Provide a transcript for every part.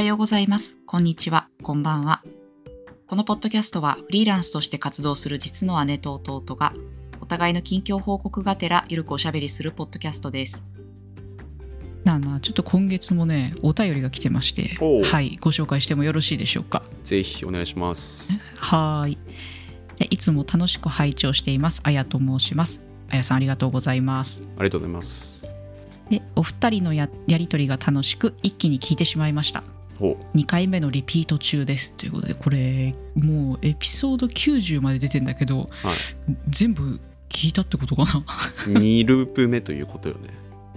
はようございます。こんにちは。こんばんは。このポッドキャストはフリーランスとして活動する実の姉と弟がお互いの近況報告がてらゆるくおしゃべりするポッドキャストです。なあなあ、ちょっと今月もね、お便りが来てまして、はい、ご紹介してもよろしいでしょうか？ぜひお願いします。はーい。でいつも楽しく拝聴しています。あやと申します。あやさんありがとうございます。ありがとうございます。で、お二人のややりとりが楽しく一気に聞いてしまいました。ほ2回目のリピート中ですということでこれもうエピソード90まで出てんだけど、う。はい。全部聞いたってことか2ループ目ということよね。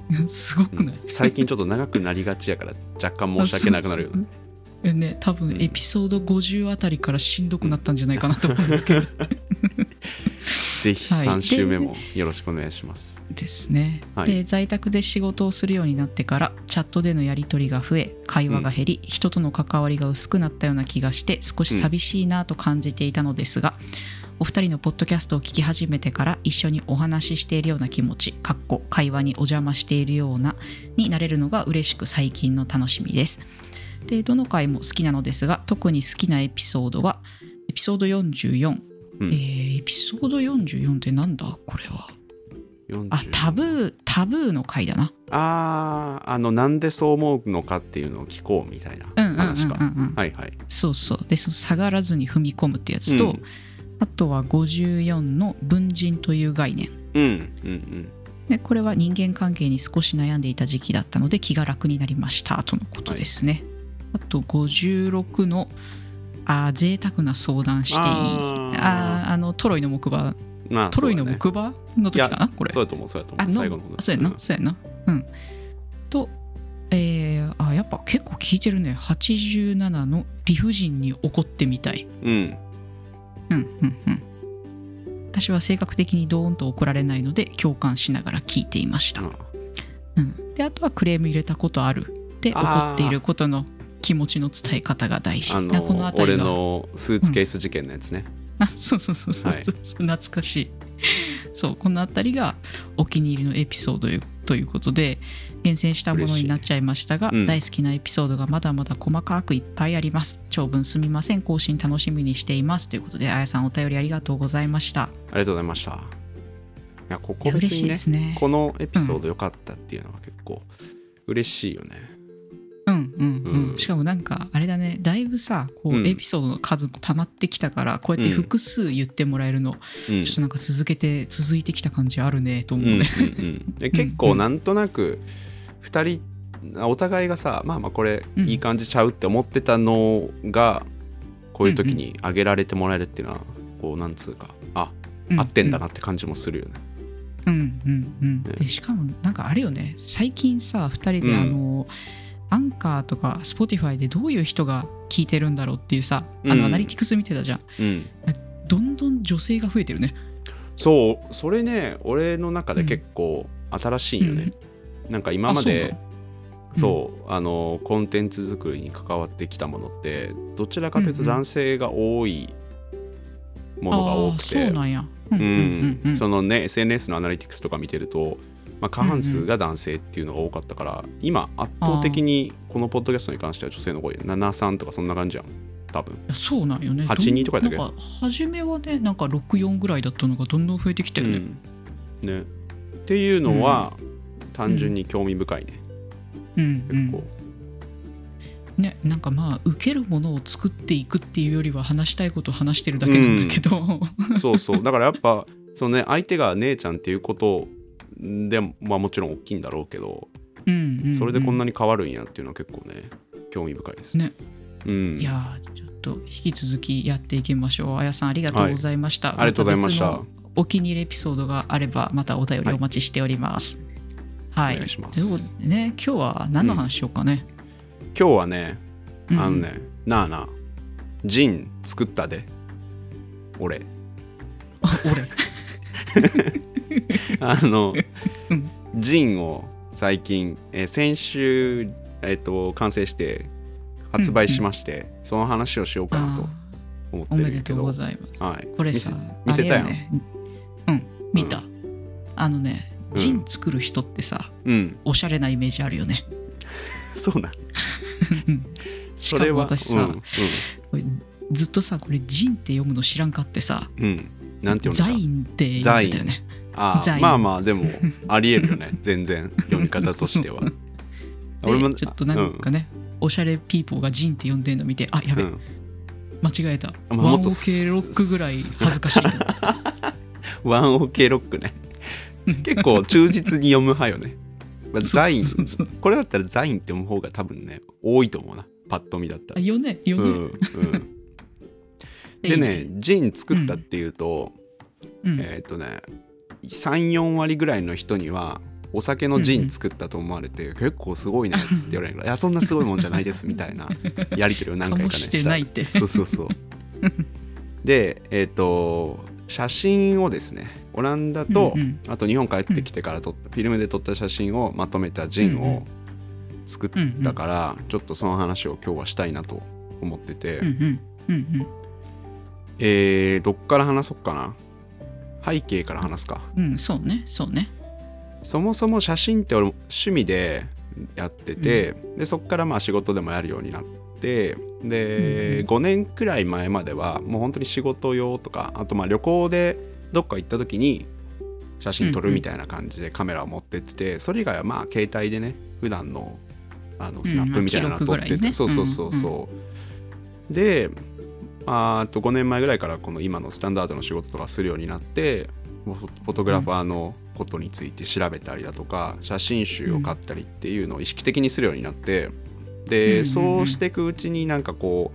なすごくない、最近ちょっと長くなりがちやから若干申し訳なくなるよね。えね多分エピソード50あたりからしんどくなったんじゃないかなと思うんだけどぜひはい3週目もよろしくお願いします。ですね、はい。で在宅で仕事をするようになってからチャットでのやり取りが増え会話が減り、人との関わりが薄くなったような気がして少し寂しいなと感じていたのですが、お二人のポッドキャストを聞き始めてから一緒にお話ししているような気持ちかっこ会話にお邪魔しているようなになれるのが嬉しく最近の楽しみです。でどの回も好きなのですが特に好きなエピソードはエピソード44、うん。えーエピソード44ってなんだ？これは。40あタブータブーの回だな。あーあのなんでそう思うのかっていうのを聞こうみたいなうんうんうん話か。うん。うんはいはい。そうそう。でその下がらずに踏み込むってやつと、うん。あとは54の文人という概念。うんうんでこれは人間関係に少し悩んでいた時期だったので気が楽になりましたとのことですね、あと56のあー贅沢な相談していい。あー。あーあのトロイの木馬。うん。まあトロイの木馬の時かな？これ。そうやと思うそうやと思あう。最後のあそうやな、ん。そうやな。うん。とえー、あやっぱ結構聞いてるね。87の理不尽に怒ってみたい。うん。うんうんうん。私は性格的にドーンと怒られないので共感しながら聞いていました、まあうん、であとはクレーム入れたことある。で怒あー。っていることの気持ちの伝え方が大事。あなこのの俺辺りがのスーツケース事件のやつね。あそうそうそうそう、はい。懐かしい。そうこの辺りがお気に入りのエピソードよということで厳選したものになっちゃいましたが、うん。大好きなエピソードがまだまだ細かくいっぱいあります。長文すみません。更新楽しみにしています。ということであやさんお便りありがとうございました。ありがとうございました。いやここ別にねですね。このエピソード良かったっていうのは結構嬉しいよね。うんうんうん、うん。しかもなんかあれだね。だいぶさこう、うん。エピソードの数も溜まってきたからこうやって複数言ってもらえるの、うん。ちょっとなんか続けて続いてきた感じあるねと思うんうんうね、うん。で結構なんとなく2人お互いがさまあまあこれうん。いい感じちゃうって思ってたのがこういう時に上げられてもらえるっていうのはこうなんつうかあうん合ってんだなって感じもするよね。うんうんうん。ね。でしかもなんかあれよね。最近さ2人でうん。あの、アンカーとか Spotify でどういう人が聞いてるんだろうっていうさあうん。のアナリティクス見てたじゃん、うん。どんどん女性が増えてるね。そうそれね俺の中で結構新しいよね。なんか今までそうあのコンテンツ作りに関わってきたものってどちらかというとうんうん男性が多いものが多くて、うんうんそのね SNS のアナリティクスとか見てると、まあ、過半数が男性っていうのが多かったから、今圧倒的にこのポッドキャストに関しては女性の声73とかそんな感じやん多分。そうなんよね。82とかやったっけ？なんか初めはねなんか64ぐらいだったのがどんどん増えてきたよね、うん。ね。っていうのは、単純に興味深いね、うん。うん結構、ねなんかまあ受けるものを作っていくっていうよりは話したいことを話してるだけなんだけど、そうそう。だからやっぱそのね相手が姉ちゃんっていうことでまあもちろん大きいんだろうけどうんうんうん。それでこんなに変わるんやっていうのは結構ね興味深いです。ね。うん。いやーちょっと引き続きやっていきましょう。あやさんありがとうございました、はい。ありがとうございました。お気に入りエピソードがあればまたお便りお待ちしております。はい、お願いします。でね今日は何の話しようかね、今日はねうん。あのね、なあなあジン作ったで。俺。あ 俺 あの、うん。ジンを最近、えー先週、えっと完成して発売しまして、その話をしようかなとあ思っーおめでとうございます。はい、これさ見せたよ。ね。うん。見た、あのねうん。ジン作る人ってさ、うん。おしゃれなイメージあるよね。そうなん。しかもそれは私さ、うん。これずっとさこれ「ジン」って読むの知らんかってさうん、うん、なんて「読んだザイン」って読んでたよねあまあまあでも ありえるよね全然読み方としては。で俺もちょっとなんかね、おしゃれピーポーが「ジン」って読んでんの見てあやべ、うん。間違えた、あまあワンオケロックぐらい恥ずかしい。ワンオケロックね。結構忠実に読む派よね。まあザイン。これだったらザインって読む方が多分ね多いと思うな。パッと見だったら。あよねよね、うんうん。でねジン作ったっていうと、うん。えっ、とね34割ぐらいの人にはお酒のジン作ったと思われて、結構すごいねっ つって言われるから「いやそんなすごいもんじゃないです」みたいな やり取りを何回かね。醸してないって。そうそうそう。でえっ、と写真をですねオランダと、うんうん。あと日本帰ってきてから撮った、フィルムで撮った写真をまとめたジンうんうん。を作ったから、ちょっとその話を今日はしたいなと思ってて、うん。うんうん。えーどっから話そうかな背景から話すか。うんうんそうねそうね。そもそも写真って俺趣味でやってて、でそっからまあ仕事でもやるようになってで、うん5年くらい前まではもう本当に仕事用とかあとまあ旅行でどっか行った時に写真撮るみたいな感じでカメラを持ってってて、それ以外はまあ携帯でね普段のあのスナップみたいなの撮ってて、記録ぐらいね。そうそうそうそう、であと5年前ぐらいからこの今のスタンダードの仕事とかするようになってフォトグラファーのことについて調べたりだとか写真集を買ったりっていうのを意識的にするようになってで、うんそうしていくうちになんかこ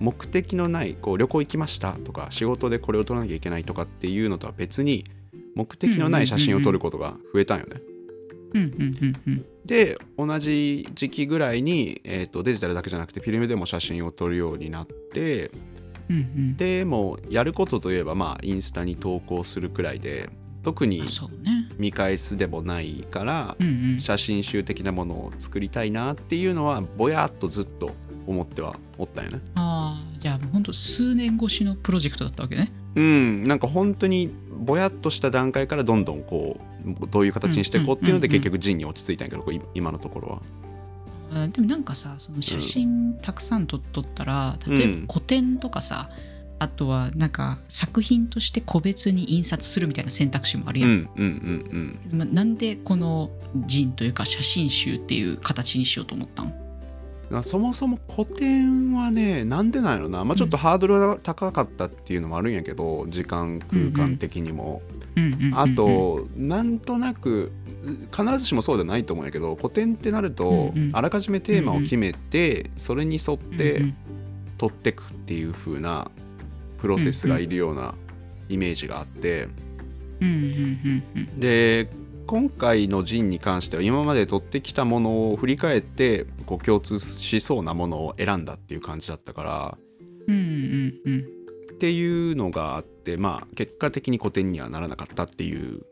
う目的のないこう旅行行きましたとか仕事でこれを撮らなきゃいけないとかっていうのとは別に目的のない写真を撮ることが増えたんよね。うんうんうんうんで同じ時期ぐらいに、えー、とデジタルだけじゃなくてフィルムでも写真を撮るようになってうんうん。でもうやることといえばまあインスタに投稿するくらいで特に見返すでもないからうんうん。写真集的なものを作りたいなっていうのはぼやっとずっと思ってはおったんよね。ああじゃあもうほんと数年越しのプロジェクトだったわけね。うんなんか本当にぼやっとした段階からどんどんこうどういう形にしていこうっていうので結局ジンに落ち着いたんやけど今のところは。あでもなんかさその写真たくさん撮っとったら、例えうんば古典とかさあとはなんか作品として個別に印刷するみたいな選択肢もあるやん、うんうんうんうん。まなんでこの人というか写真集っていう形にしようと思ったん？なそもそも古典はねなんでなんやろな、まあ、ちょっとハードルが高かったっていうのもあるんやけど時間空間的にも、うんうんうんうん。あとなんとなく必ずしもそうではないと思うんやけど古典ってなると、うんうん。あらかじめテーマを決めて、それに沿っうんてうん。撮ってくっていう風なプロセスがいるようなイメージがあって、で今回のジンに関しては今まで撮ってきたものを振り返ってこう共通しそうなものを選んだっていう感じだったからっていうのがあってまあ結果的に古典にはならなかったっていう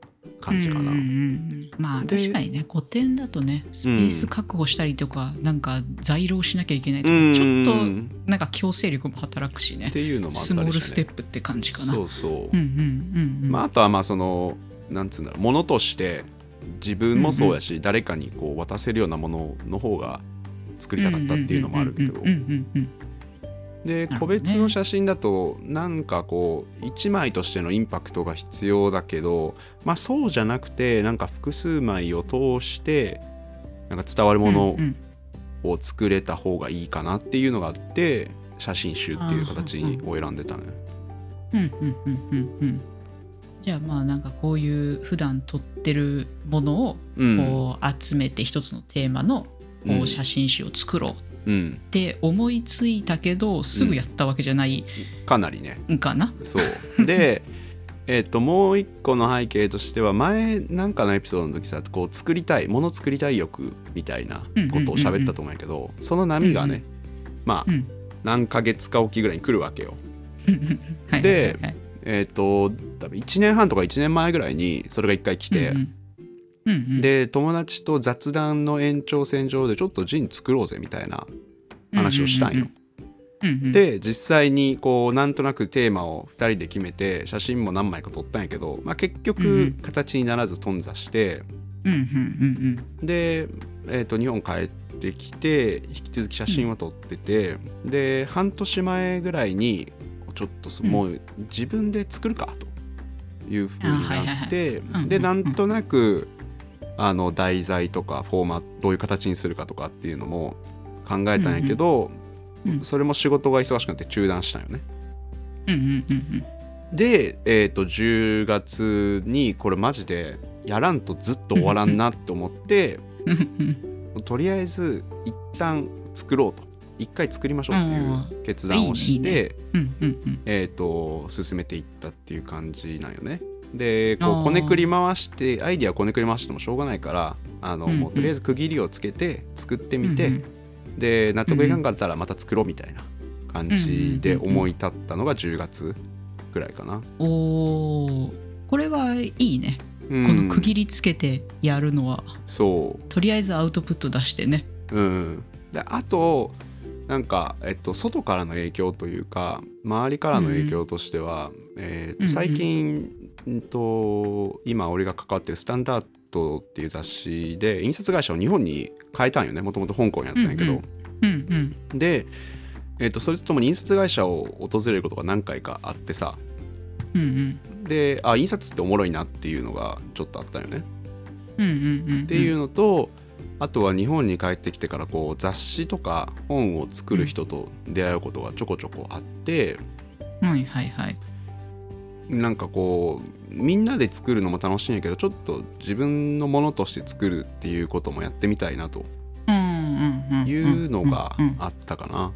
感じかな。うんうんうんまあで確かにね古典だとねスペース確保したりとか、なんか在廊しなきゃいけないとか、うん。ちょっとなんか強制力も働くしね。っていうのもあっスモールステップって感じかな。そうそう、うんうんうんうんまあ、あとはまあそのなんつうんだろうものとして自分もそうやし、誰かにこう渡せるようなものの方が作りたかったっていうのもあるけど。うんうんうんうんで個別の写真だとなんかこう1枚としてのインパクトが必要だけどまあそうじゃなくてなんか複数枚を通してなんか伝わるものを作れた方がいいかなっていうのがあって写真集っていう形を選んでたね。うんうんうんうんうんじゃあまあなんかこういう普段撮ってるものをうん。こう集めて一つのテーマのこううん。写真集を作ろうっうん、て思いついたけどすぐやったわけじゃないかなりね。んかな？そう。で えっともう一個の背景としては前なんかのエピソードの時さこう作りたいもの作りたい欲みたいなことを喋ったと思うんやけどその波がね、まあうん。何ヶ月かおきぐらいに来るわけよ。はいでえっと多分1年半とか1年前ぐらいにそれが一回来て、うんうんうん。うんで友達と雑談の延長線上でちょっとジン作ろうぜみたいな話をしたんよ。うんうん。で実際にこうなんとなくテーマを2人で決めて写真も何枚か撮ったんやけど、まあ、結うんう局ん。形にならず頓挫して、うんうんうん。で、えー、と日本帰っってきて引き続き写真を撮ってて、で半年前ぐらいにちょっともう自分で作るかというふうになってうんうんでなんとなくあの題材とかフォーマットどういう形にするかとかっていうのも考えたんやけど、うんうんそれも仕事が忙しくなって中断したんよね。うんうんうんで、えー、と10月にこれマジでやらんとずっと終わらんなって思って、うんうんとりあえず一旦作ろうと。一回作りましょうっていう決断をしてえー、と進めていったっていう感じなんよね。でこうこねくり回してアイディアこねくり回してもしょうがないからあの、うんうん。もうとりあえず区切りをつけて作ってみて、うんうん。で納得いかんかったらまた作ろうみたいな感じで思い立ったのが10月ぐらいかな。おおこれはいいね。うん。この区切りつけてやるのは、そう。とりあえずアウトプット出してね。うん、であとなんか、えっと、外からの影響というか周りからの影響としては、えーとうん。うん最近、うんと今俺が関わってるスタンダードっていう雑誌で印刷会社を日本に変えたんよね。もともと香港にあったんやけど、で、えー、とそれとともに印刷会社を訪れることが何回かあってさ。うんうん。であ印刷っておもろいなっていうのがちょっとあったよね。うんうんうんっていうのと、あとは日本に帰ってきてからこう雑誌とか本を作る人と出会うことがちょこちょこあって、はいはいはいなんかこうみんなで作るのも楽しいんやけどちょっと自分のものとして作るっていうこともやってみたいなとうんうんうんいうのがうんうんあったかな。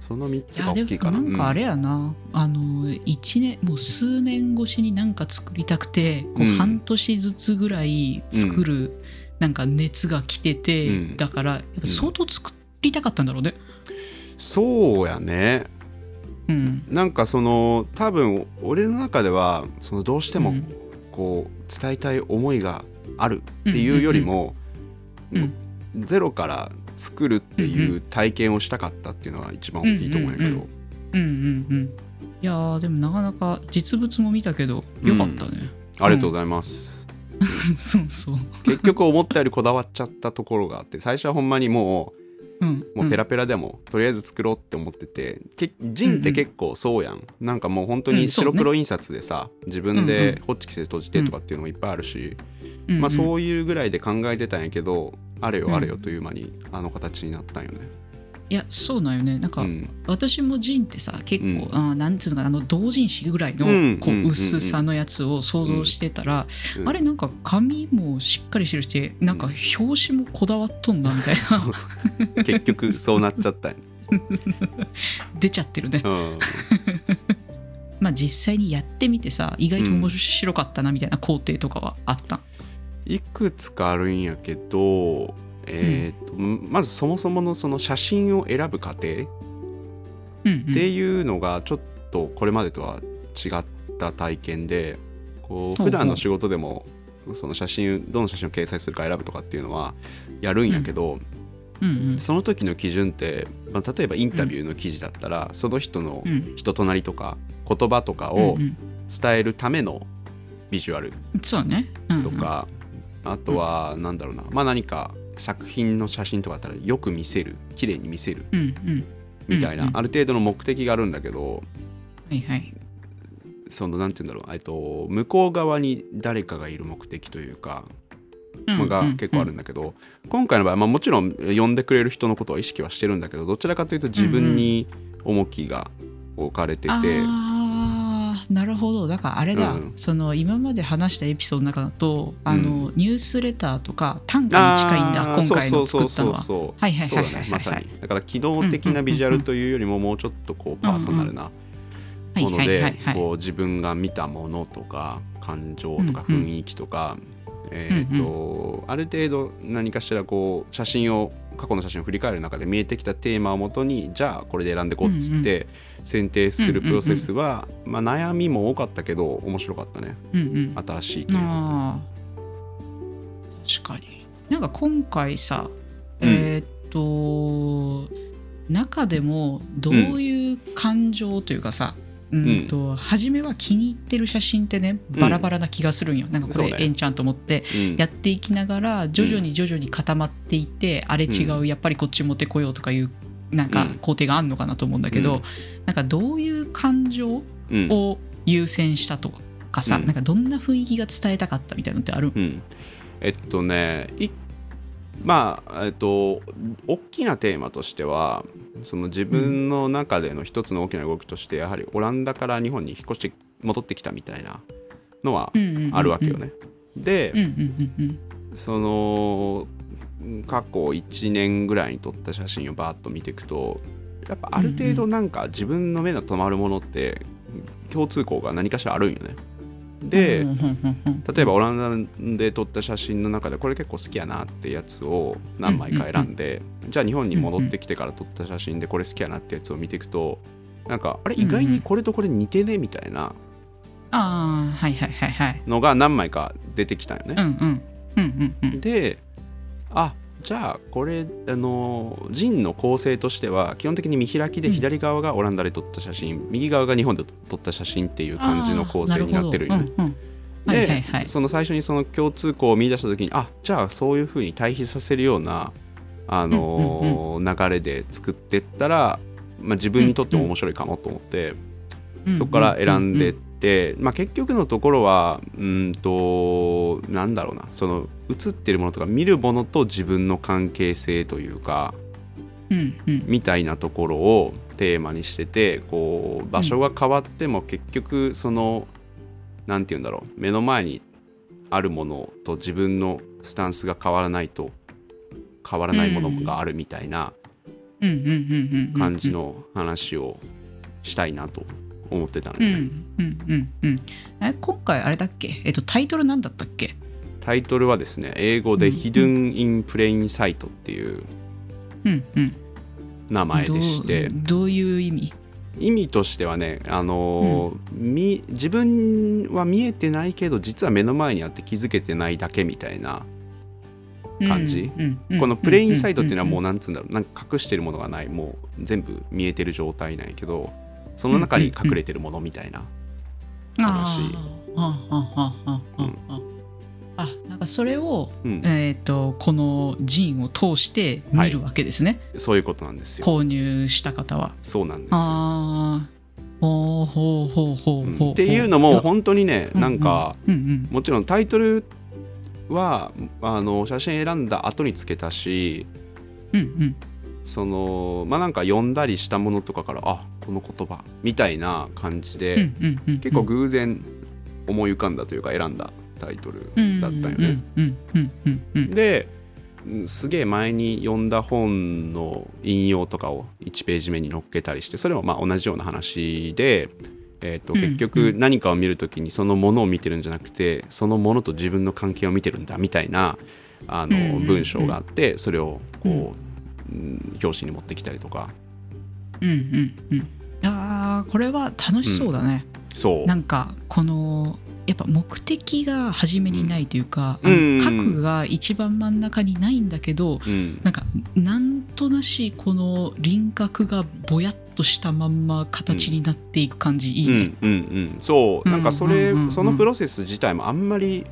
その3つが大きいかな。もなんかあれやな、あの一年もう数年越しになんか作りたくてこううん半年ずつぐらい作る、なんか熱が来てて、うんだからやっぱ相当作りたかったんだろうね。そうやね。うん、なんかその多分俺の中ではそのどうしてもうん。こう伝えたい思いがあるっていうよりも、うん。ゼロから作るっていう体験をしたかったっていうのが一番大きいと思うんやけど、うんうんうん。うんいやーでもなかなか実物も見たけどよかったね。ありがとうございます、そうそう。結局思ったよりこだわっちゃったところがあって最初はほんまにもうん、うもうペラペラでも、とりあえず作ろうって思っててけジンって結構そうやん、なんかもう本当に白黒印刷でさ、自分でホッチキスで閉じてとかっていうのもいっぱいあるし、うん。まあそういうぐらいで考えてたんやけどあれうんよあれよという間にあの形になったんよね。いやそうなんよね。なんか、うん。私もジンってさ結構、うん。あーなんつうのかなあの同人誌ぐらいのうんこううん。うん薄さのやつを想像してたら、うん。あれなんか紙もしっかりしてるしなんか表紙もこだわっとんなみたいな、結局そうなっちゃった 出ちゃってるね。うん。まあ実際にやってみてさ意外と面白かったなみたいな工程とかはあった、いくつかあるんやけど、えーとまずそもそものその写真を選ぶ過程っうんうん、ていうのがちょっとこれまでとは違った体験でこう普段の仕事でもその写真どの写真を掲載するか選ぶとかっていうのはやるんやけど、うん。うんその時の基準って、まあ、例えばインタビューの記事だったら、その人のうん。人となりとか言葉とかをうん伝えるためのビジュアルとか、あとはなんだろうな、まあ何か作品の写真とかだったらよく見せる綺麗に見せるうんうん。みたいな、うんうん。ある程度の目的があるんだけどはいはい。そのなんて言うんだろうえっと向こう側に誰かがいる目的というか、まあが結構あるんだけど、今回の場合、まあ、もちろん呼んでくれる人のことは意識はしてるんだけどどちらかというと自分に重きが置かれてて、あーなるほど。だからあれだ、うん。その今まで話したエピソードの中だとあの、ニュースレターとか短歌に近いんだ今回のそうそうそう作ったのは。そうはいはいそうだはいはい。はいね。まさに。だから機能的なビジュアルというよりももうちょっとこうパーソナルなはいもので自分が見たものとか感情とかうんうん雰囲気とか、えーとある程度何かしらこう写真を過去の写真を振り返る中で見えてきたテーマをもとにじゃあこれで選んでこうっつって選定するプロセスは、まあ、悩みも多かったけど面白かったね。うんうん新しいというか。確かに。なんか今回さ、うん。えーっと中でもどういう感情というかさ、うんと初めは気に入ってる写真ってねバラバラな気がするんよ、なんかこれええんちゃんと思ってうん。やっていきながら徐々に徐々に固まっていって、あれ違う、やっぱりこっち持ってこようとかいうなんかうん。工程があるのかなと思うんだけど、うん。なんかどういう感情うん。を優先したとかさ、うん。なんかどんな雰囲気が伝えたかったみたいなのってある？うん、えっとねいまあえっと大きなテーマとしてはその自分の中での一つの大きな動きとしてやはりオランダから日本に引っ越して戻ってきたみたいなのはあるわけよね。で、その過去1年ぐらいに撮った写真をバーッと見ていくとやっぱある程度なんか自分の目の止まるものって共通項が何かしらあるんよね。で、例えばオランダで撮った写真の中でこれ結構好きやなってやつを何枚か選んで、じゃあ日本に戻ってきてから撮った写真でこれ好きやなってやつを見ていくとなんかあれ意外にこれとこれ似てねみたいなああはいはいはいはいのが何枚か出てきたよね。であじゃあこれあのジンの構成としては基本的に見開きでうん左側がオランダで撮った写真、右側が日本で撮った写真っていう感じの構成になってるよね。あーなるほど。うんうん。はいはいで、はい。その最初にその共通項を見出した時にあじゃあそういうふうに対比させるような、あのー流れで作ってったら、まあ、自分にとっても面白いかもと思って、そこから選んでって、まあ、結局のところはうんとなんだろうなその映ってるものとか見るものと自分の関係性というかうんうん。みたいなところをテーマにしててこう場所が変わっても結局その何て言うんだろう目の前にあるものと自分のスタンスが変わらないと変わらないものがあるみたいなうんうんうんうんうん。感じの話をしたいなと思ってたのうん。うんうんうん。え今回あれだっけ？えっとタイトルなんだったっけ？タイトルはですね英語でうん Hidden in Plain Sight っていううんうん。名前でして。どうどういう意味？意味としてはね、あのーみ自分は見えてないけど実は目の前にあって気づけてないだけみたいな、感じ。うんうんこのプレインサイトっていうのはもううん。なんつうんだろう。なんか隠してるものがない。もう全部見えてる状態なんやけどその中に隠れてるものみたいな、話。あなんかそれを、うんえっ、とこのジンを通して見るわけですね、そういうことなんですよ購入した方はそうなんですよ、ああほうほうほうほうほうっていうのも本当にねうんなんか、もちろんタイトルはあの写真選んだ後につけたしうんうんそのまあなんか読んだりしたものとかからあこの言葉みたいな感じで、結構偶然思い浮かんだというか選んだタイトルだったよね。でうんすげえ前に読んだ本の引用とかを1ページ目に載っけたりしてそれもまあ同じような話で、えー、とうん結局何かを見るときにそのものを見てるんじゃなくてそのものと自分の関係を見てるんだみたいなあの文章があってそれをこう、うん表紙に持ってきたりとか。うんうんうん。あーこれは楽しそうだね、そう。なんかこのやっぱ目的が初めにないというか、うん。核が一番真ん中にないんだけどうん。なんかなんとなしこの輪郭がぼやっとしたまんま形になっていく感じ、いいね。うんうんうん、そう。なんかそれ、うんうんうんうん。そのプロセス自体もあんまり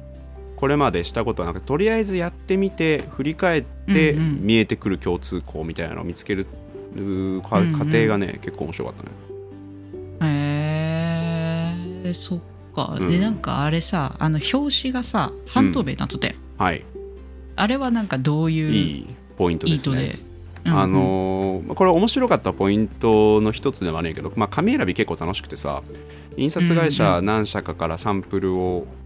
これまでしたことはなくとりあえずやってみて振り返ってうんうん。見えてくる共通項みたいなのを見つけるうかうんうん。過程がね、結構面白かったね。へえそっか、うん。でなんかあれさあの表紙がさ半透明になっとったよ、はい、あれはなんかどういういいポイントですね。あのーこれ面白かったポイントの一つではないけど、まあ、紙選び結構楽しくてさ印刷会うんう社何社かからサンプルを送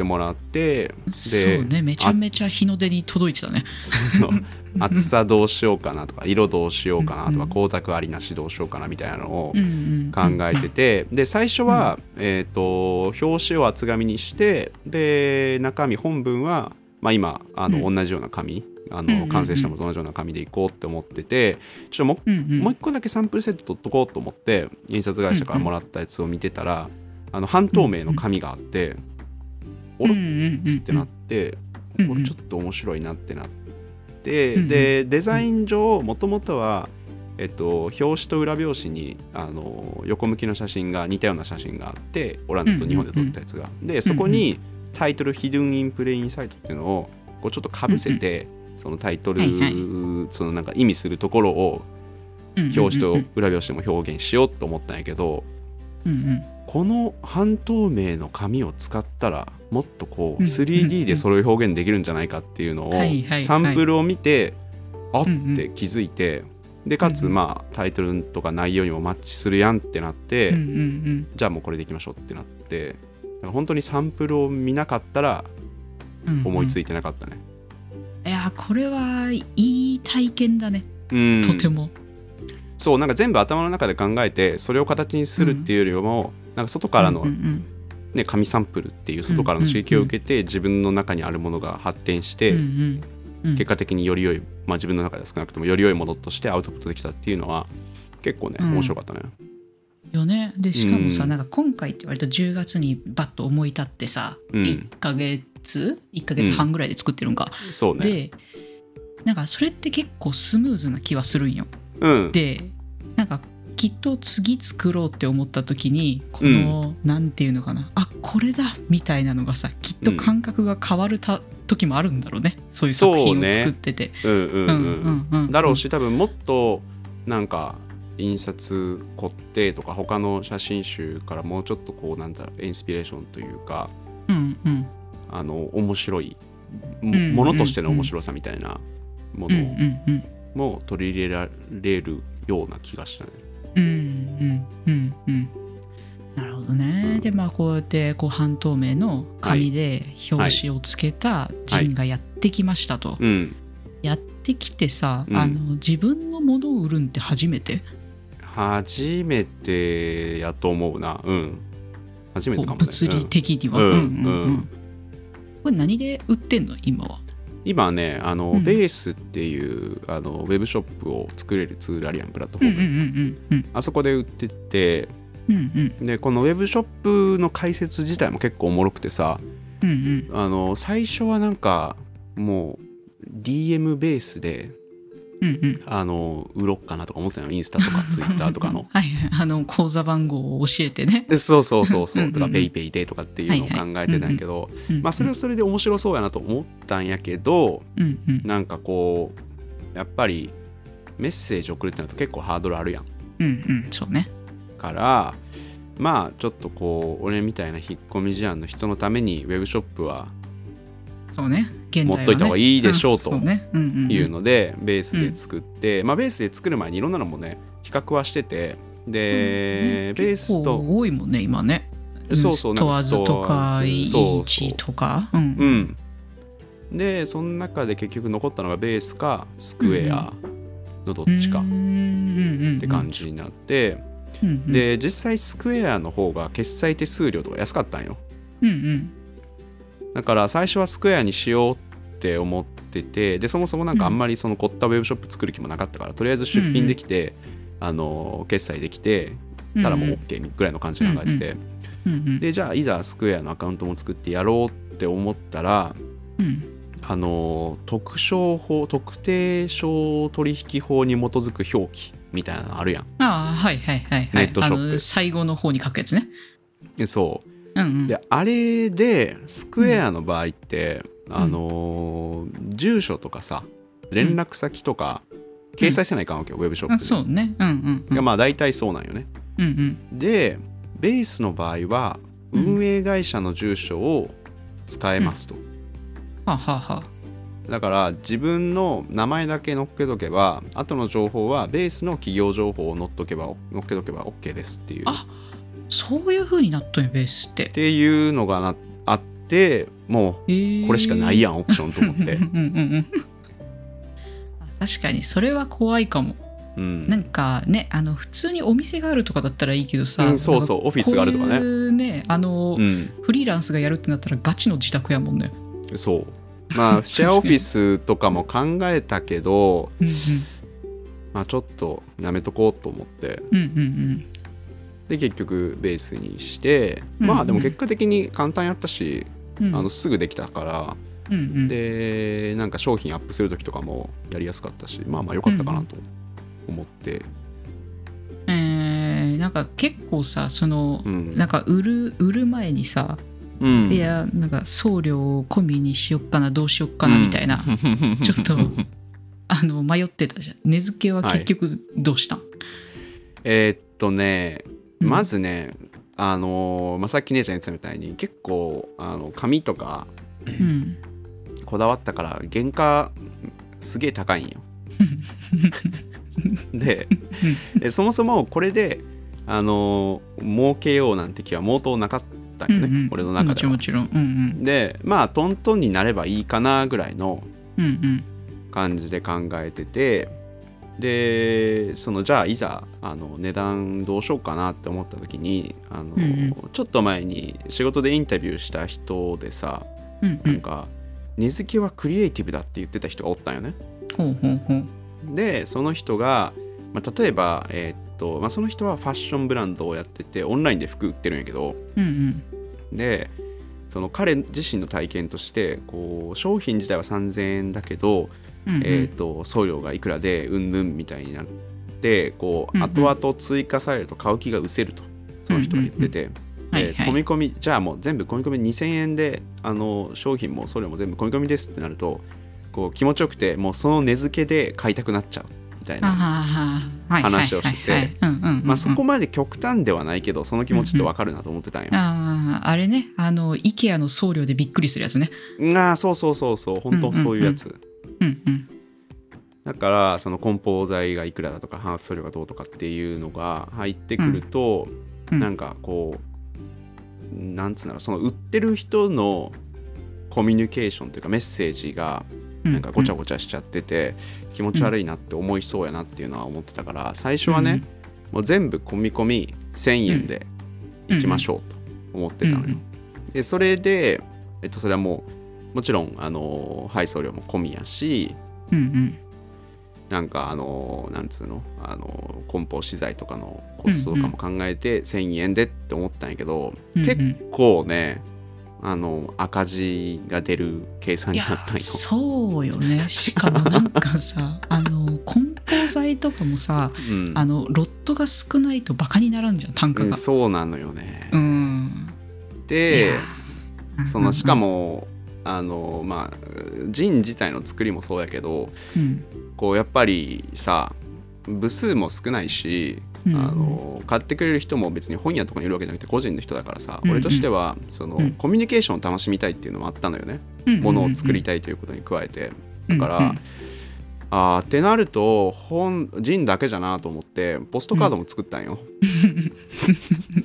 ってもらって、そうねめちゃめちゃ日の出に届いてたね。そうそう。厚さどうしようかなとか色どうしようかなとかうんうん。光沢ありなしどうしようかなみたいなのをうんうん考えててで最初は、えー、と表紙を厚紙にしてで中身本文は、まあ、今あの、うん。同じような紙あの完成したものと同じような紙でいこうって思っててちょっともうもう一個だけサンプルセット取っとこうと思って印刷会社からもらったやつを見てたら、あの半透明の紙があって、おろっつってなって、うんうんこれちょっと面白いなってなって、うんうんでデザイン上もともとは、えっと、表紙と裏表紙にあの横向きの写真が似たような写真があってオランダと日本で撮ったやつが、でそこにタイトル「ヒドゥン・イン・プレイン・サイト」っていうのをこうちょっとかぶせて、そのタイトル、はいはいそのなんか意味するところを表紙と裏表紙でも表現しようと思ったんやけど、うんうん。この半透明の紙を使ったらもっとこううん 3D でそれを表現できるんじゃないかっていうのをサンプルを見てあっうんうん。て気づいてでかつうんうん。まあタイトルとか内容にもマッチするやんってなってうんうんうん。じゃあもうこれでいきましょうってなってだから本当にサンプルを見なかったらうん思いついてなかったね。いやこれはいい体験だね。うん。とても。そうなんか全部頭の中で考えてそれを形にするっていうよりも、なんか外からのうんうんね、紙サンプルっていう外からの刺激を受けて自分の中にあるものが発展して、うんうんうん。結果的により良い、まあ、自分の中では少なくともより良いものとしてアウトプットできたっていうのは結構ねうん。面白かったね。よね。でしかもさ、うん。なんか今回って割と10月にバッと思い立ってさ、うん。1ヶ月1ヶ月半ぐらいで作ってるんか、そうね。でなんかそれって結構スムーズな気はするんよ。うん、でなんかきっと次作ろうって思った時にこの、なんていうのかなあこれだみたいなのがさきっと感覚が変わるた、時もあるんだろうね。そういう作品を作ってて。うんうんうんうん。うんだろうし多分もっとなんか印刷凝ってとか他の写真集からもうちょっとこうなんだろうインスピレーションというかうんうん。あの面白いものとしての面白さみたいなもうんうのんうん。も取り入れられるような気がしたね。うんうんうんうんなるほどね、うんでまあこうやってこう半透明の紙で表紙をつけたジンがやってきましたと、うん、やってきてさ、うん。あの自分のものを売るんって初めて？初めてやと思うな。うん。初めてかもね。物理的には、うん。うんうんうん。これ何で売ってんの？今は今ねあの、うん。ベースっていうあのウェブショップを作れるツールあるやんプラットフォーム、あそこで売っててうんうん。でこのウェブショップの解説自体も結構おもろくてさうんうん。あの最初はなんかもう DM ベースでうんうん。あの売ろっかなとか思ってたの？インスタとかツイッターとかの。はいはい。あの口座番号を教えてね、でそうそうそうそう。とかペイペイでとかっていうのを考えてたんやけど、うん。まあそれはそれで面白そうやなと思ったんやけどうんうん。なんかこうやっぱりメッセージ送るってなると結構ハードルあるやん。うんうん。そうね。からまあちょっとこう俺みたいな引っ込み思案の人のためにウェブショップはそうね。現代はね。持っといた方がいいでしょうというのでベースで作って、まあベースで作る前にいろんなのもね比較はしててで、ねベース結と構多いもんね今ね。そうそうストアーズとかイストアーズ。ーチとか。うん。うん。でその中で結局残ったのがベースかスクエアのどっちかっって感じになって、で実際スクエアの方が決済手数料とか安かったんよ。うんうんだから最初はスクエアにしようって思っててでそもそもなんかあんまりその凝ったウェブショップ作る気もなかったからとりあえず出品できて、あの決済できてたらもう OK ぐらいの感じで考えてて、うんうんでじゃあいざスクエアのアカウントも作ってやろうって思ったらうん。あの特商法特定商取引法に基づく表記みたいなのあるやんああはいはいはいはいネットショップ最後の方に書くやつねえそうんうん。うであれでスクエアの場合って、あの住所とかさ連絡先とか掲載せないかんわけよ、ウェブショッあプそうね。うんうんうん。がまあ大体そうなんよね。うんでベースの場合はうん。運営会社の住所を使えますと、うん。はあはあはあ。だから自分の名前だけ載っけとけば後の情報はベースの企業情報を載っとけば載っけとけば OK ですっていう。っあそういう風になっとんやベースって。ていうのがなあってもうこれしかないやんオプションと思って。うんうんうんうん。あ確かにそれは怖いかも。うん。なんかねあの普通にお店があるとかだったらいいけどさ、うんそうそうオフィスがあるとかね。こういうねあの、うん。フリーランスがやるってなったらガチの自宅やもんね。そう。まあ シェアオフィスとかも考えたけどうんうん。まあちょっとやめとこうと思って。うんうんで結局ベースにしてうん。まあでも結果的に簡単やったし、うん。うんあのすぐできたからうんうん。でなんか商品アップする時とかもやりやすかったしまあまあ良かったかなと思って。えー、なんか結構さその、うん。なんか売る売る前にさ、うん。いやなんか送料を込みにしよっかなどうしよっかなみたいな、うん。ちょっとあの迷ってたじゃん。値付けは結局どうしたん、えーっとねうんまずね、あのーまあ、さっき姉ちゃん言ってたみたいに結構あの紙とかうん。こだわったから原価すげえ高いんよ。でえそもそもこれであのー儲けようなんて気は毛頭なかったよね、うんうん。俺の中では。もちろん。もちろんうん。でまあトントンになればいいかなぐらいの感じで考えててでそのじゃあいざあの値段どうしようかなって思った時にあの、うんうん。ちょっと前に仕事でインタビューした人でさうんうん。なんか値付けはクリエイティブだって言ってた人がおったんよね。ほうほうほう。でその人が、まあ、例えば、えーっとまあ、その人はファッションブランドをやっててオンラインで服売ってるんやけどうんうん。でその彼自身の体験としてこう商品自体は3000円だけど、うんうん。えー、と送料がいくらでうんぬんみたいになってこううんうん。後々追加されると買う気が失せるとその人が言ってて、はいはい。で込み込みじゃあもう全部込み込み2000円であの商品も送料も全部込み込みですってなるとこう気持ちよくてもうその値付けで買いたくなっちゃうみたいな。話をしてて。そこまで極端ではないけどその気持ちってわかるなと思ってたんよ。あああれねあの IKEA の送料でびっくりするやつね。ああそうそうそうそう。本当そういうやつ。うんうんだからその梱包材がいくらだとか搬送料がどうとかっていうのが入ってくると、うん。なんかこうなんつうんだろうその売ってる人のコミュニケーションというかメッセージがうん。なんかごちゃごちゃしちゃってて気持ち悪いなって思いそうやなっていうのは思ってたから最初はね、もう全部込み込み1000円でいきましょうと思ってたのよ。うん。でそれで、えっと、それはもうもちろんあの配送料も込みやしうんうん。なんかあのなんつうのあの梱包資材とかのコストとかも考えて1000円でって思ったんやけど、うんうん。結構ねあの赤字が出る計算になったんよ。そうよね。しかもなんかさ あの梱包材とかもさうん。あのロットが少ないとバカにならんじゃん単価うんがそうなのよね。うん。でそのしかもあのまあジン自体の作りもそうやけどうん。こうやっぱりさ部数も少ないし、うん。あの買ってくれる人も別に本屋とかにいるわけじゃなくて個人の人だからさ、うんうん。俺としてはその、うん。コミュニケーションを楽しみたいっていうのもあったのよね、うんものを作りたいということに加えて。うんだから、うんあーってなると本ジンだけじゃなと思ってポストカードも作ったんよ、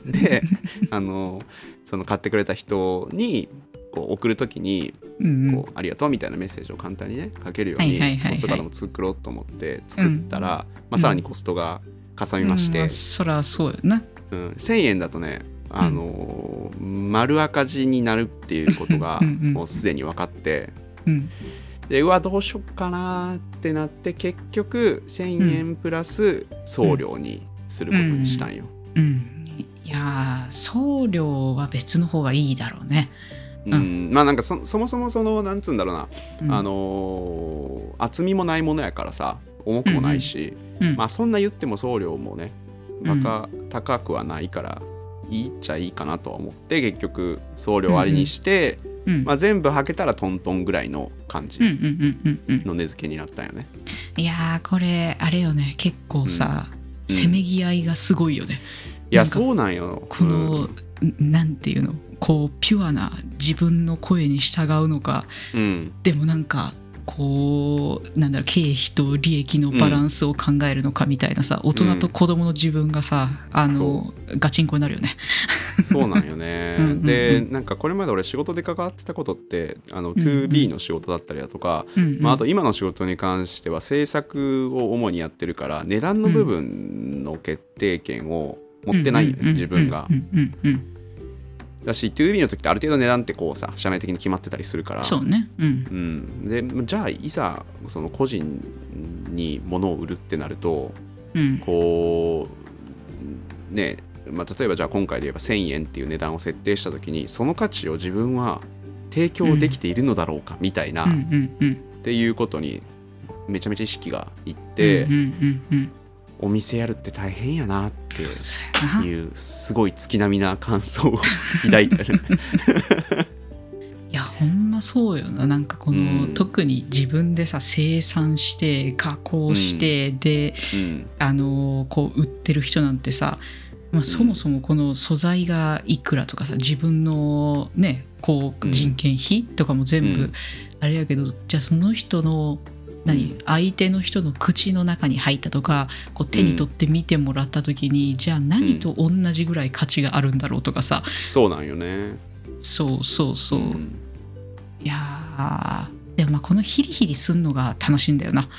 であのその買ってくれた人にこう送るときにうんうん。こうありがとうみたいなメッセージを簡単にね書けるようにポストカードも作ろうと思って作ったら、まあ、さらにコストがかさみまして、うんあそらそうよな。うん。1000円だとねあのー丸赤字になるっていうことがうんうんもうすでに分かって。うん。でうわどうしよっかなってなって結局1000円プラス送料にすることにしたんよ。うん。いやー送料は別の方がいいだろうねうん。まあなんかそそもそもそのなんつうんだろうな、うん。あのー厚みもないものやからさ重くもないし、うんまあそんな言っても送料もねバカ高くはないからいいっちゃいいかなとは思って結局送料ありにして、うんまあ、全部はけたらトントンぐらいの感じうんうんうんうんうんの値付けになったんよね。いやーこれあれよね。結構さ、うん。せめぎ合いがすごいよね。いやそうなんよ。この、うん。なんていうの？こうピュアな自分の声に従うのかうん。でもなんかこうなんだろう経費と利益のバランスを考えるのかみたいなさ、大人と子供の自分がさあのガチンコになるよね。そうなんよね。うんうんうん。でなんかこれまで俺仕事で関わってたことってあのうんうん 2B の仕事だったりだとか、うんうん。まあ、あと今の仕事に関しては制作を主にやってるから値段の部分の決定権を持ってないよね、自分がう。んうんうんうんだし 2B の時ってある程度値段ってこうさ社内的に決まってたりするから。そうね。うん。うん、でじゃあいざその個人に物を売るってなるとうん。こうねまあ、例えばじゃあ今回で言えば1000円っていう値段を設定した時にその価値を自分は提供できているのだろうかみたいな、うんっていうことにめちゃめちゃ意識がいって、うんうんうんお店やるって大変やなっていうすごい月並みな感想を抱いたよね。いやほんまそうよな。なんかこの、うん。特に自分でさ生産して加工して、でうん。あのこう売ってる人なんてさ、まあ、そもそもこの素材がいくらとかさ自分のねこううん。人件費とかも全部うん。あれやけど、じゃあその人の何、うん。相手の人の口の中に入ったとかこう手に取って見てもらった時に、じゃあ何と同じぐらい価値があるんだろうとかさ。そうなんよね。そうそうそう、ん。いやーでもまあこのヒリヒリすんのが楽しいんだよな。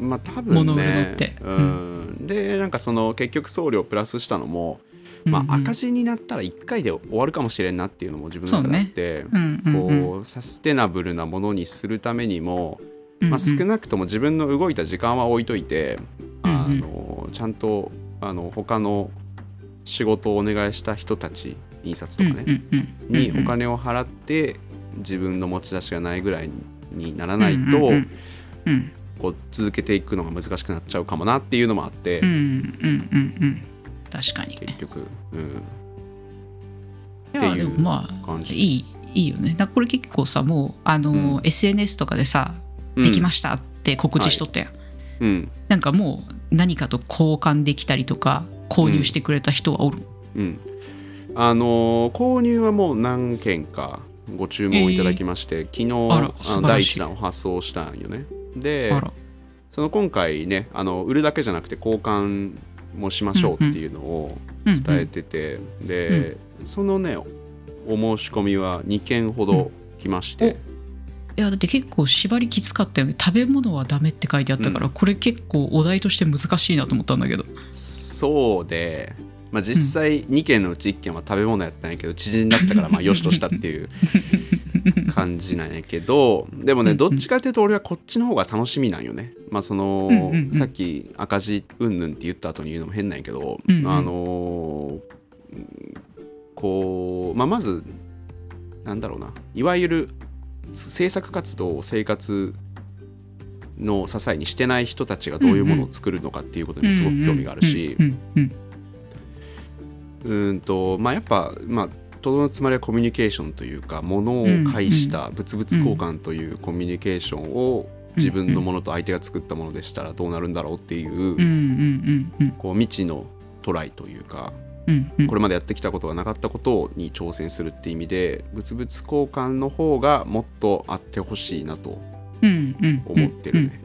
まあ多分物売るのねって。うん、でなんかその結局送料プラスしたのも、まあ、うん。うん赤字になったら1回で終わるかもしれんなっていうのも自分の中であって、うんうんうん。こうサステナブルなものにするためにも、うんうんまあ、少なくとも自分の動いた時間は置いといて、うんうん。あのちゃんとあの他の仕事をお願いした人たち印刷とかね、うんうんうんにお金を払って自分の持ち出しがないぐらいにならないと、うんうんうんこう続けていくのが難しくなっちゃうかもなっていうのもあって、うんうんうんうん。確かにね。結局、うん、いやっていうでもまあ感じ。いいいいよね。だこれ結構さもうあの、うん。SNS とかでさ「できました」って告知しとったやん、うん。なんかもう何かと交換できたりとか購入してくれた人はおる、うん。あのー購入はもう何件かご注文いただきまして、昨日あの第一弾を発送したんよね。でその今回ねあの売るだけじゃなくて交換もしましょうっていうのを伝えてて、で、そのねお申し込みは2件ほど来まして、いやだって結構縛りきつかったよね。食べ物はダメって書いてあったから、うん。これ結構お題として難しいなと思ったんだけど。そうで、まあ、実際2件のうち1件は食べ物やったんやけど知人だったからまあよしとしたっていう感じなんやけどでもねどっちかっていうと俺はこっちの方が楽しみなんよね。まあその、うんうんうん。さっき赤字うんぬんって言った後に言うのも変なんやけど、うんうん。あのーこう、まあ、まずなんだろうな。いわゆる制作活動を生活の支えにしてない人たちがどういうものを作るのかっていうことにもすごく興味があるし、うんとまあやっぱまあとどのつまりはコミュニケーションというかものを介した物々交換というコミュニケーションを自分のものと相手が作ったものでしたらどうなるんだろうっていうこう未知のトライというかうんうん。これまでやってきたことがなかったことに挑戦するっていう意味で物々交換の方がもっとあってほしいなとうんうん。思ってるね。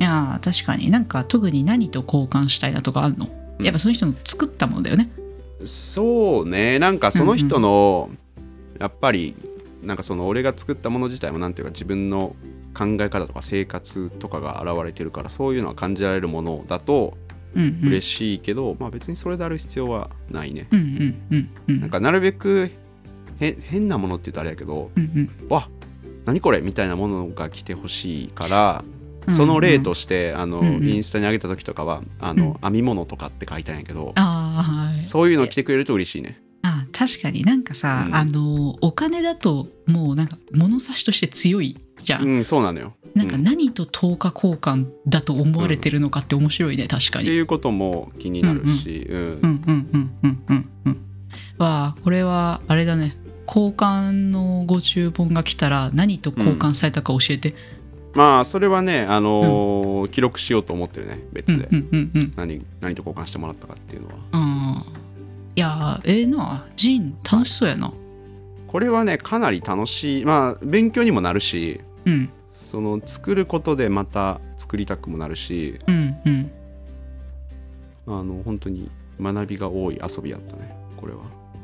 いやー確かに。なんか特に何と交換したいなとかあるの、うん。やっぱその人の作ったものだよね。そうね。なんかその人のやっぱりなんかその俺が作ったもの自体もなんていうか自分の考え方とか生活とかが現れてるからそういうのは感じられるものだとうんうん嬉しいけど、まあ別にそれである必要はないね。うんうんうんうん。なんかなるべくへ変なものって言うとあれやけどうんわ何これみたいなものが来てほしいからうんその例としてあの、うんうん。インスタに上げた時とかはあの、編み物とかって書いたんやけどそういうの来てくれると嬉しいね。あ確かに。なんかさ、うん。あのお金だともうなんか物差しとして強いじゃん、うんそうなのよ。なんかうん何と等価交換だと思われてるのかって面白いね確かにっていうことも気になるし、うんうんうんうんうんうんうんわあこれはあれだね交換のご注文が来たら何と交換されたか教えて、まあそれはね、あのー記録しようと思ってるね別で、うんうんうん何何と交換してもらったかっていうのはうんいやーええなジン楽しそうやな、これはねかなり楽しいまあ勉強にもなるしうん。その作ることでまた作りたくもなるしうんうん。あの本当に学びが多い遊びやったねこれは。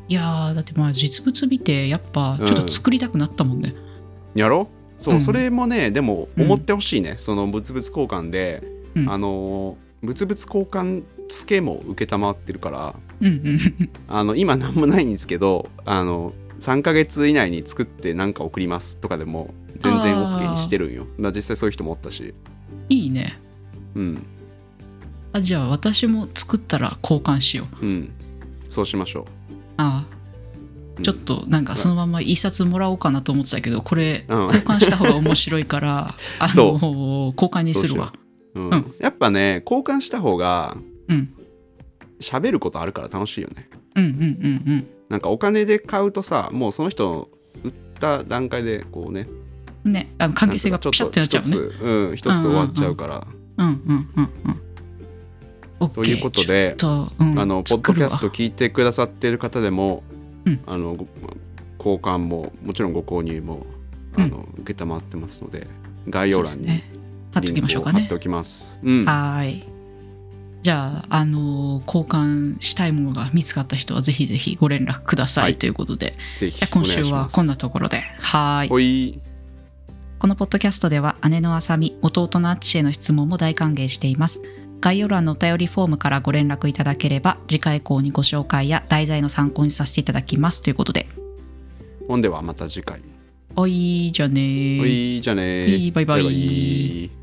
いやーだってまあ実物見てやっぱちょっと作りたくなったもんね、やろ？そう、うん。それもねでも思ってほしいね、その物々交換で、うん。あの物々交換付けも承ってるから。うんうん。あの今何もないんですけどあの3ヶ月以内に作って何か送りますとかでも全然 OK にしてるんよ。だから実際そういう人もおったし。いいね。うん。あじゃあ私も作ったら交換しよう。うん。そうしましょあう、あちょっとなんかそのまま一冊もらおうかなと思ってたけどこれうん、うん交換した方が面白いから あその交換にするわ。うう。ん。うん。やっぱね交換した方がうん。喋ることあるから楽しいよね。うんうんうんなんかお金で買うとさもうその人売った段階でこうねうんねあの関係性がピシャってなっちゃうね。一つうん一つ終わっちゃうから、うんうんうんうん。オッケーということでうんあのポッドキャスト聞いてくださってる方でも、うん。あのご交換ももちろんご購入もあの、承ってますので概要欄に貼っとリンきましょうかね。っておきます。うん。はーい。じゃあ、あのー交換したいものが見つかった人はぜひぜひご連絡ください、はい。ということで。今。週はこんなところで。はいこのポッドキャストでは姉のあさみ弟のあっちへの質問も大歓迎しています。概要欄のお便りフォームからご連絡いただければ次回以降にご紹介や題材の参考にさせていただきますということで。ほんではまた次回。おいじゃあねー。おいじゃあねいいバイバイ。バイバイ